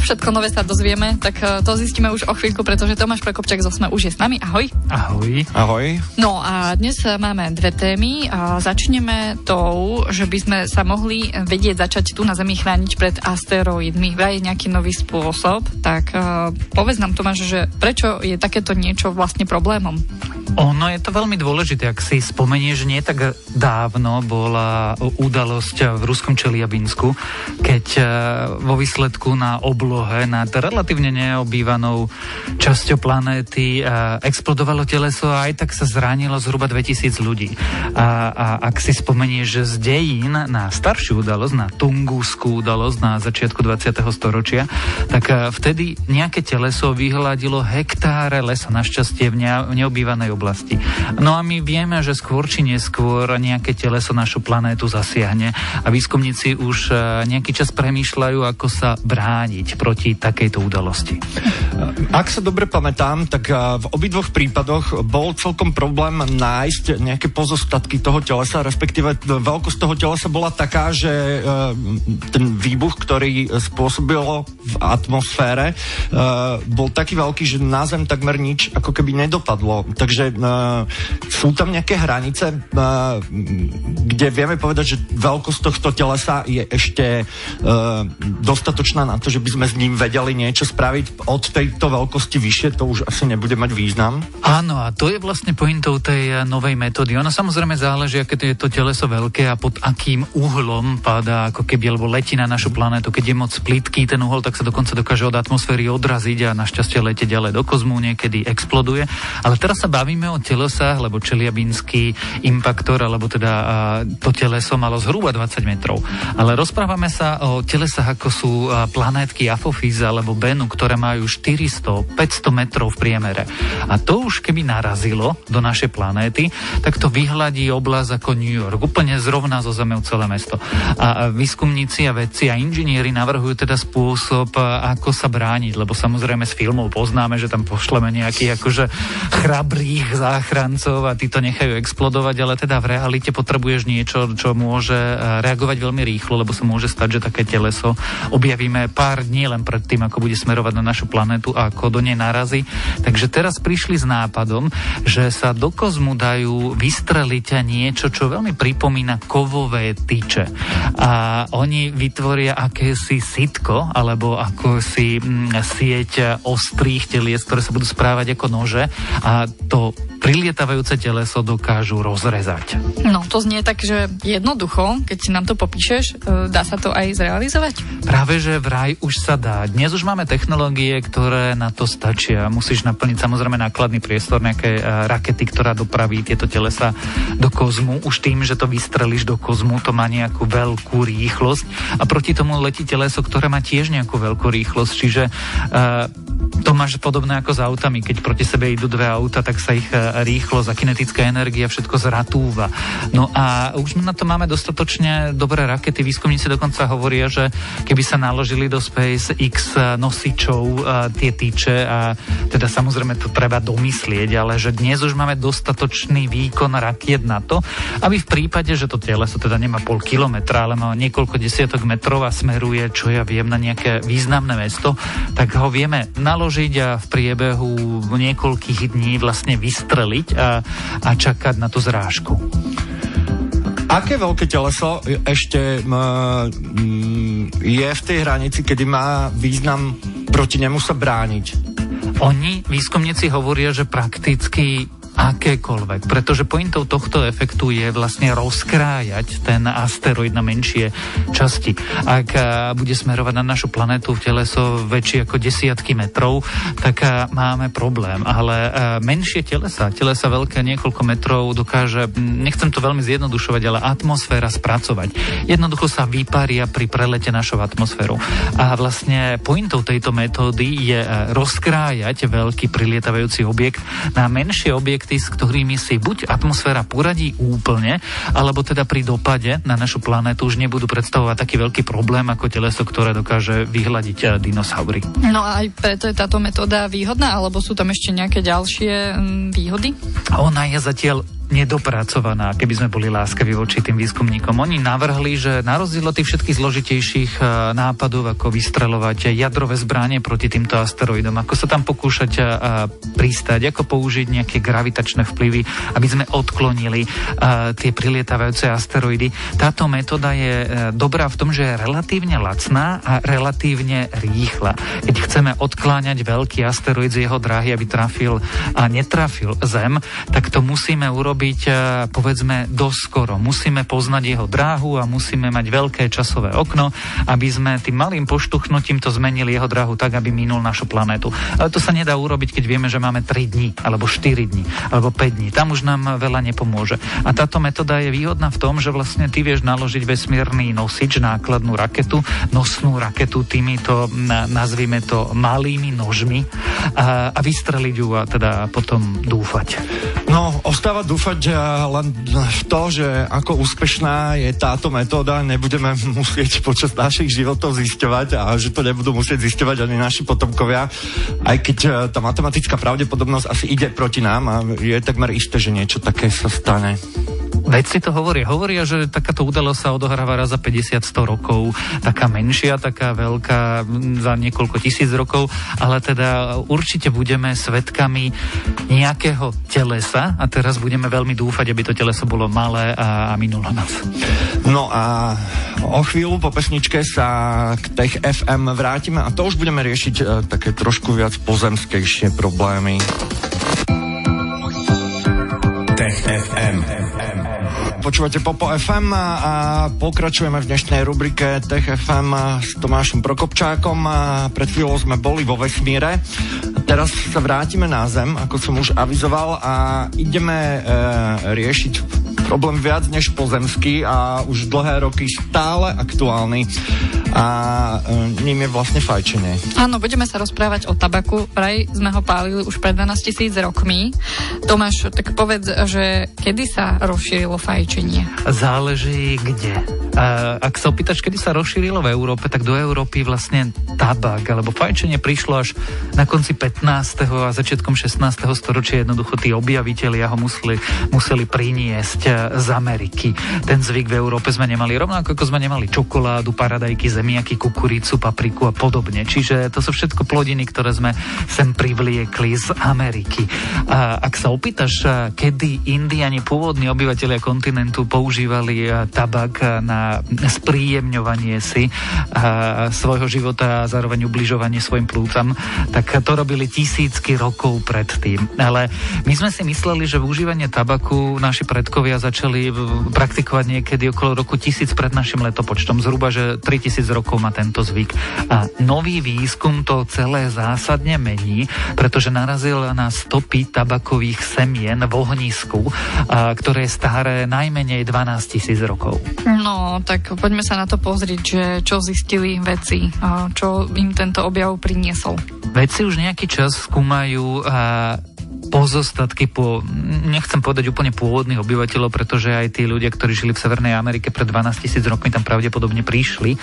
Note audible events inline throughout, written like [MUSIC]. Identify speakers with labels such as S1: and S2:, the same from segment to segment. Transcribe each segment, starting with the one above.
S1: Čo všetko nové sa dozvieme, tak eh, to zistíme už o chvíľku, pretože Tomáš Prekopčak zo Sme už je s nami. Ahoj.
S2: Ahoj.
S3: Ahoj.
S1: No a dnes eh, máme dve témy. A začneme tou, že by sme sa mohli vedieť začať tu na Zemi chrániť pred asteroidmi. Vraj je nejaký nový spôsob. Tak uh, povedz nám Tomáš, že prečo je takéto niečo vlastne problémom?
S2: Ono je to veľmi dôležité, ak si spomenieš, nie tak dávno bola udalosť v ruskom Čeliabinsku, keď eh, vo výsledku na oblohe nad relatívne neobývanou časťou planéty eh, explodovalo teleso a aj tak sa zranilo zhruba 2000 ľudí. A, a ak si spomenieš, z dejín na staršiu udalosť, na Tungusskú udalosť na začiatku 20. storočia, tak eh, vtedy nejaké teleso vyhľadilo hektáre lesa, našťastie v neobývanej oblasti. No a my vieme, že skôr či neskôr nejaké teleso našu planétu zasiahne a výskumníci už e, nejaký čas premýšľajú, ako sa brániť proti takejto udalosti.
S3: Ak sa dobre pamätám, tak e, v obidvoch prípadoch bol celkom problém nájsť nejaké pozostatky toho telesa, respektíve veľkosť toho telesa bola taká, že e, ten výbuch, ktorý spôsobilo v atmosfére, bol taký veľký, že na Zem takmer nič ako keby nedopadlo. Takže uh, sú tam nejaké hranice, uh, kde vieme povedať, že veľkosť tohto telesa je ešte uh, dostatočná na to, že by sme s ním vedeli niečo spraviť. Od tejto veľkosti vyššie to už asi nebude mať význam.
S2: Áno, a to je vlastne pointou tej novej metódy. Ono samozrejme záleží, aké to je to teleso veľké a pod akým uhlom padá, ako keby, alebo letí na našu planetu. Keď je moc plitký ten uhol, tak sa dokonca dokáže od atmosféry odraziť a našťastie letie ďalej do kozmu, niekedy exploduje. Ale teraz sa bavíme bavíme o telesách, lebo čeliabinský impaktor, alebo teda to teleso malo zhruba 20 metrov. Ale rozprávame sa o telesách, ako sú planétky Apophis alebo Benu, ktoré majú 400-500 metrov v priemere. A to už keby narazilo do našej planéty, tak to vyhľadí oblasť ako New York, úplne zrovna zo Zemou celé mesto. A výskumníci a vedci a inžinieri navrhujú teda spôsob, ako sa brániť, lebo samozrejme z filmov poznáme, že tam pošleme nejaký akože chrabrých záchrancov a tí to nechajú explodovať, ale teda v realite potrebuješ niečo, čo môže e, reagovať veľmi rýchlo, lebo sa môže stať, že také teleso objavíme pár dní len pred tým, ako bude smerovať na našu planetu a ako do nej narazí. Takže teraz prišli s nápadom, že sa do kozmu dajú vystreliť niečo, čo veľmi pripomína kovové tyče. A oni vytvoria akési sitko, alebo ako si mm, sieť ostrých telies, ktoré sa budú správať ako nože a to prilietavajúce teleso dokážu rozrezať.
S1: No, to znie tak, že jednoducho, keď si nám to popíšeš, e, dá sa to aj zrealizovať?
S2: Práve, že vraj už sa dá. Dnes už máme technológie, ktoré na to stačia. Musíš naplniť samozrejme nákladný priestor, nejaké e, rakety, ktorá dopraví tieto telesa do kozmu. Už tým, že to vystrelíš do kozmu, to má nejakú veľkú rýchlosť a proti tomu letí teleso, ktoré má tiež nejakú veľkú rýchlosť. Čiže uh, to máš podobné ako s autami. Keď proti sebe idú dve auta, tak sa ich e, rýchlo za kinetická energia všetko zratúva. No a už na to máme dostatočne dobré rakety. Výskumníci dokonca hovoria, že keby sa naložili do SpaceX nosičov e, tie týče a teda samozrejme to treba domyslieť, ale že dnes už máme dostatočný výkon rakiet na to, aby v prípade, že to teleso teda nemá pol kilometra, ale má niekoľko desiatok metrov a smeruje, čo ja viem, na nejaké významné mesto, tak ho vieme naložiť naložiť a v priebehu niekoľkých dní vlastne vystreliť a, a čakať na tú zrážku.
S3: Aké veľké teleso ešte m, je v tej hranici, kedy má význam proti nemu sa brániť?
S2: Oni, výskumníci hovoria, že prakticky akékoľvek. Pretože pointou tohto efektu je vlastne rozkrájať ten asteroid na menšie časti. Ak bude smerovať na našu planetu v teleso väčšie ako desiatky metrov, tak máme problém. Ale menšie telesa, telesa veľké niekoľko metrov dokáže, nechcem to veľmi zjednodušovať, ale atmosféra spracovať. Jednoducho sa vyparia pri prelete našou atmosférou. A vlastne pointou tejto metódy je rozkrájať veľký prilietavajúci objekt na menšie objekty s ktorými si buď atmosféra poradí úplne, alebo teda pri dopade na našu planétu už nebudú predstavovať taký veľký problém ako teleso, ktoré dokáže vyhľadiť eh, dinosaury.
S1: No a aj preto je táto metóda výhodná, alebo sú tam ešte nejaké ďalšie mm, výhody?
S2: Ona je zatiaľ nedopracovaná, keby sme boli láskaví voči tým výskumníkom. Oni navrhli, že na rozdiel od tých všetkých zložitejších e, nápadov, ako vystrelovať jadrové zbranie proti týmto asteroidom, ako sa tam pokúšať e, pristať, ako použiť nejaké gravitačné vplyvy, aby sme odklonili e, tie prilietavajúce asteroidy. Táto metóda je dobrá v tom, že je relatívne lacná a relatívne rýchla. Keď chceme odkláňať veľký asteroid z jeho dráhy, aby trafil a netrafil Zem, tak to musíme urobiť robiť e, povedzme doskoro. Musíme poznať jeho dráhu a musíme mať veľké časové okno, aby sme tým malým poštuchnutím to zmenili jeho dráhu tak, aby minul našu planetu. Ale to sa nedá urobiť, keď vieme, že máme 3 dní, alebo 4 dní, alebo 5 dní. Tam už nám veľa nepomôže. A táto metóda je výhodná v tom, že vlastne ty vieš naložiť vesmírny nosič, nákladnú raketu, nosnú raketu týmito, nazvime to, malými nožmi a, a vystreliť ju a teda potom dúfať.
S3: No, ostáva dúfať, len v to, že ako úspešná je táto metóda, nebudeme [LAUGHS] musieť počas našich životov zisťovať a že to nebudú musieť zisťovať ani naši potomkovia, aj keď e, tá matematická pravdepodobnosť asi ide proti nám a je takmer isté, že niečo také sa stane.
S2: Vedci to hovoria. Hovoria, že takáto udalosť sa odohráva raz za 50-100 rokov. Taká menšia, taká veľká za niekoľko tisíc rokov, ale teda určite budeme svetkami nejakého telesa a teraz budeme veľmi dúfať, aby to teleso bolo malé a, a minulo nás.
S3: No a o chvíľu po pesničke sa k Tech FM vrátime a to už budeme riešiť e, také trošku viac pozemskejšie problémy. Počúvate Popo FM a pokračujeme v dnešnej rubrike Tech FM s Tomášom Prokopčákom. Pred chvíľou sme boli vo vesmíre. Teraz sa vrátime na Zem, ako som už avizoval a ideme e, riešiť problém viac než pozemský a už dlhé roky stále aktuálny a e, ním je vlastne fajčenie.
S1: Áno, budeme sa rozprávať o tabaku. Vraj sme ho pálili už pred 12 tisíc rokmi. Tomáš, tak povedz, že kedy sa rozšírilo fajčenie?
S2: Záleží kde. A ak sa opýtaš, kedy sa rozšírilo v Európe, tak do Európy vlastne tabak alebo fajčenie prišlo až na konci 15. a začiatkom 16. storočia. Jednoducho tí objavitelia ho museli, museli priniesť z Ameriky. Ten zvyk v Európe sme nemali rovnako ako sme nemali čokoládu, paradajky, zemiaky, kukuricu, papriku a podobne. Čiže to sú všetko plodiny, ktoré sme sem privliekli z Ameriky. A ak sa opýtaš, kedy Indiani, pôvodní obyvateľia kontinentu, používali tabak na spríjemňovanie si svojho života a zároveň ubližovanie svojim plúcam, tak to robili tisícky rokov predtým. Ale my sme si mysleli, že využívanie tabaku naši predkovia za začali praktikovať niekedy okolo roku 1000 pred našim letopočtom. Zhruba, že 3000 rokov má tento zvyk. A nový výskum to celé zásadne mení, pretože narazil na stopy tabakových semien v ohnisku, a, ktoré je staré najmenej 12 tisíc rokov.
S1: No, tak poďme sa na to pozrieť, že čo zistili veci, čo im tento objav priniesol.
S2: Vedci už nejaký čas skúmajú pozostatky po, nechcem povedať úplne pôvodných obyvateľov, pretože aj tí ľudia, ktorí žili v Severnej Amerike pred 12 tisíc rokmi tam pravdepodobne prišli,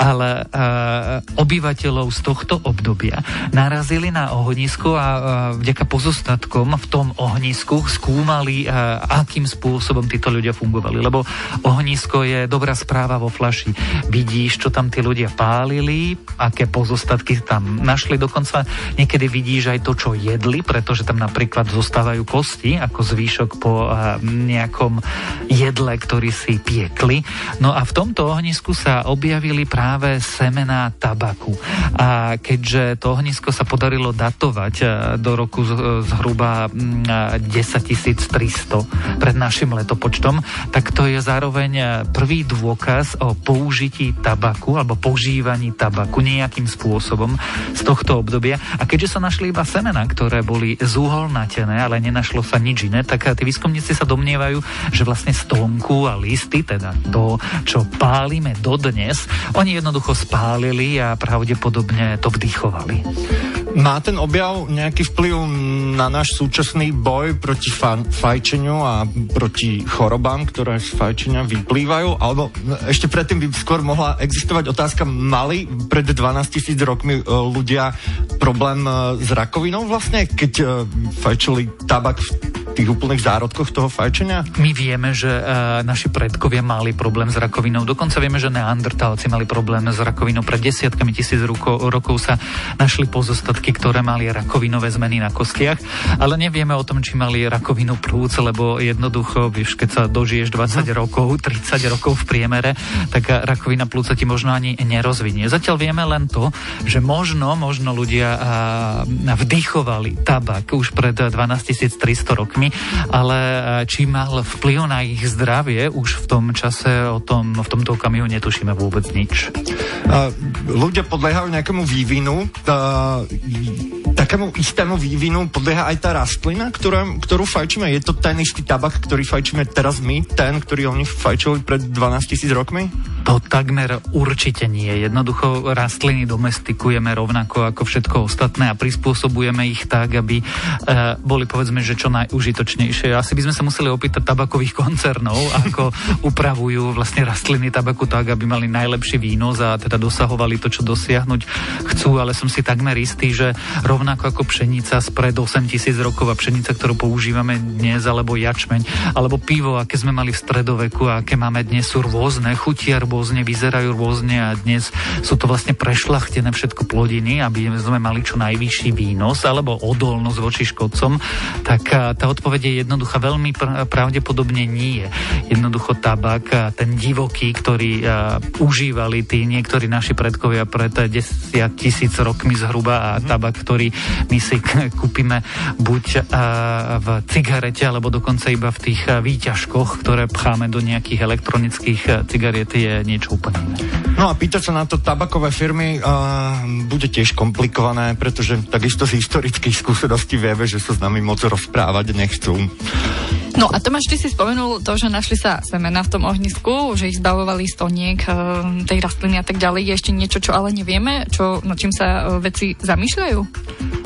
S2: ale uh, obyvateľov z tohto obdobia narazili na ohnisko a uh, vďaka pozostatkom v tom ohnisku skúmali, uh, akým spôsobom títo ľudia fungovali. Lebo ohnisko je dobrá správa vo flaši. Vidíš, čo tam tí ľudia pálili, aké pozostatky tam našli, dokonca niekedy vidíš aj to, čo jedli, pretože tam napríklad napríklad zostávajú kosti ako zvýšok po eh, nejakom jedle, ktorý si piekli. No a v tomto ohnisku sa objavili práve semená tabaku. A keďže to ohnisko sa podarilo datovať eh, do roku zhruba 10 mm, 300 pred našim letopočtom, tak to je zároveň eh, prvý dôkaz o použití tabaku alebo používaní tabaku nejakým spôsobom z tohto obdobia. A keďže sa našli iba semena, ktoré boli z uholná vyhnatené, ale nenašlo sa nič iné, tak tí výskumníci sa domnievajú, že vlastne stonku a listy, teda to, čo pálime dodnes, oni jednoducho spálili a pravdepodobne to vdychovali.
S3: Má ten objav nejaký vplyv na náš súčasný boj proti fa- fajčeniu a proti chorobám, ktoré z fajčenia vyplývajú? Alebo ešte predtým by skôr mohla existovať otázka, mali pred 12 tisíc rokmi e, ľudia problém e, s rakovinou vlastne, keď e, fajčili tabak v tých úplných zárodkoch toho fajčenia?
S2: My vieme, že uh, naši predkovia mali problém s rakovinou. Dokonca vieme, že neandertálci mali problém s rakovinou. Pred desiatkami tisíc rokov, rokov sa našli pozostatky, ktoré mali rakovinové zmeny na kostiach, ale nevieme o tom, či mali rakovinu plúc, lebo jednoducho, vieš, keď sa dožiješ 20 hm. rokov, 30 rokov v priemere, tak rakovina plúca ti možno ani nerozvinie. Zatiaľ vieme len to, že možno, možno ľudia uh, vdychovali tabak už pred 12 300 rokmi ale e, či mal vplyv na ich zdravie, už v tom čase o tom, v tomto okamihu netušíme vôbec nič.
S3: Uh, ľudia podliehajú nejakému vývinu. Uh, takému istému vývinu podlieha aj tá rastlina, ktorá, ktorú fajčíme. Je to ten istý tabak, ktorý fajčíme teraz my, ten, ktorý oni fajčili pred 12 tisíc rokmi?
S2: To takmer určite nie. Jednoducho rastliny domestikujeme rovnako ako všetko ostatné a prispôsobujeme ich tak, aby e, boli povedzme, že čo najužitočnejšie. Asi by sme sa museli opýtať tabakových koncernov, ako [LAUGHS] upravujú vlastne rastliny tabaku tak, aby mali najlepší výnos a teda dosahovali to, čo dosiahnuť chcú, ale som si takmer istý, že rovnako ako pšenica spred 8 tisíc rokov a pšenica, ktorú používame dnes, alebo jačmeň, alebo pivo, aké sme mali v stredoveku a aké máme dnes, sú rôzne, chutia rôzne, vyzerajú rôzne a dnes sú to vlastne prešlachtené všetko plodiny, aby sme mali čo najvyšší výnos alebo odolnosť voči škodcom, tak tá odpoveď je jednoduchá, veľmi pr- pravdepodobne nie. Jednoducho tabak, ten divoký, ktorý užívali tí niektorí naši predkovia pred 10 tisíc rokmi zhruba a mhm. tabak, ktorý my si kúpime buď uh, v cigarete, alebo dokonca iba v tých výťažkoch, ktoré pcháme do nejakých elektronických cigariet, je niečo úplne iné.
S3: No a pýtať sa na to tabakové firmy uh, bude tiež komplikované, pretože takisto z historických skúseností vieme, že sa s nami moc rozprávať nechcú.
S1: No a Tomáš, ty si spomenul to, že našli sa semena v tom ohnisku, že ich zbavovali stoniek tej rastliny a tak ďalej. Je ešte niečo, čo ale nevieme, čo, no čím sa veci zamýšľajú?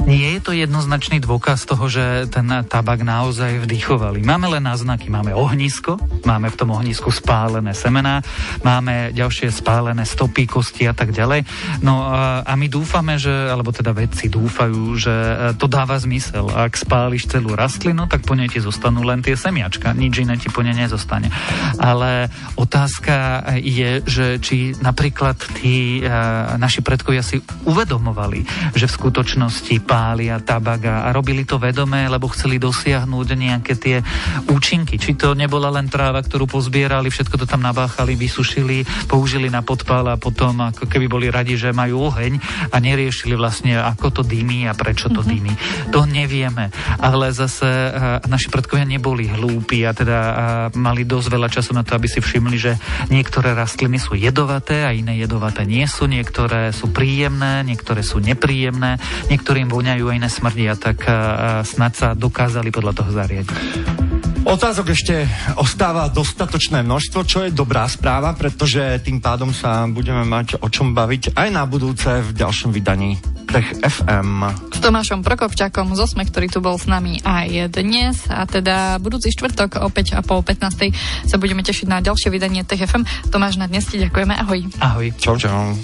S2: Nie je to jednoznačný dôkaz toho, že ten tabak naozaj vdychovali. Máme len náznaky. Máme ohnisko, máme v tom ohnisku spálené semená, máme ďalšie spálené stopy, kosti a tak ďalej. No a my dúfame, že, alebo teda vedci dúfajú, že e, to dáva zmysel. Ak spáliš celú rastlinu, tak po nej ti zostanú len tie semiačka. Nič iné ti po nej nezostane. Ale otázka je, že či napríklad tí e, naši predkovia si uvedomovali, že v skutočnosti pália tabak a robili to vedomé, lebo chceli dosiahnuť nejaké tie účinky. Či to nebola len tráva, ktorú pozbierali, všetko to tam nabáchali, vysušili, použili na podpál a potom ako keby boli radi, že majú oheň a neriešili vlastne, ako to dými a prečo to mm-hmm. dými. To nevieme. Ale zase uh, naši predkovia neboli hlúpi a teda uh, mali dosť veľa času na to, aby si všimli, že niektoré rastliny sú jedovaté a iné jedovaté nie sú, niektoré sú príjemné, niektoré sú nepríjemné, niektorým voňajú a iné smrdia, tak snad sa dokázali podľa toho zariadiť.
S3: Otázok ešte ostáva dostatočné množstvo, čo je dobrá správa, pretože tým pádom sa budeme mať o čom baviť aj na budúce v ďalšom vydaní Tech FM.
S1: S Tomášom Prokopčakom z Osme, ktorý tu bol s nami aj dnes a teda budúci štvrtok opäť a po 15. sa budeme tešiť na ďalšie vydanie Tech FM. Tomáš, na dnes ti ďakujeme, ahoj.
S2: Ahoj.
S3: Čau, čau.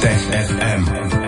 S4: Tech FM.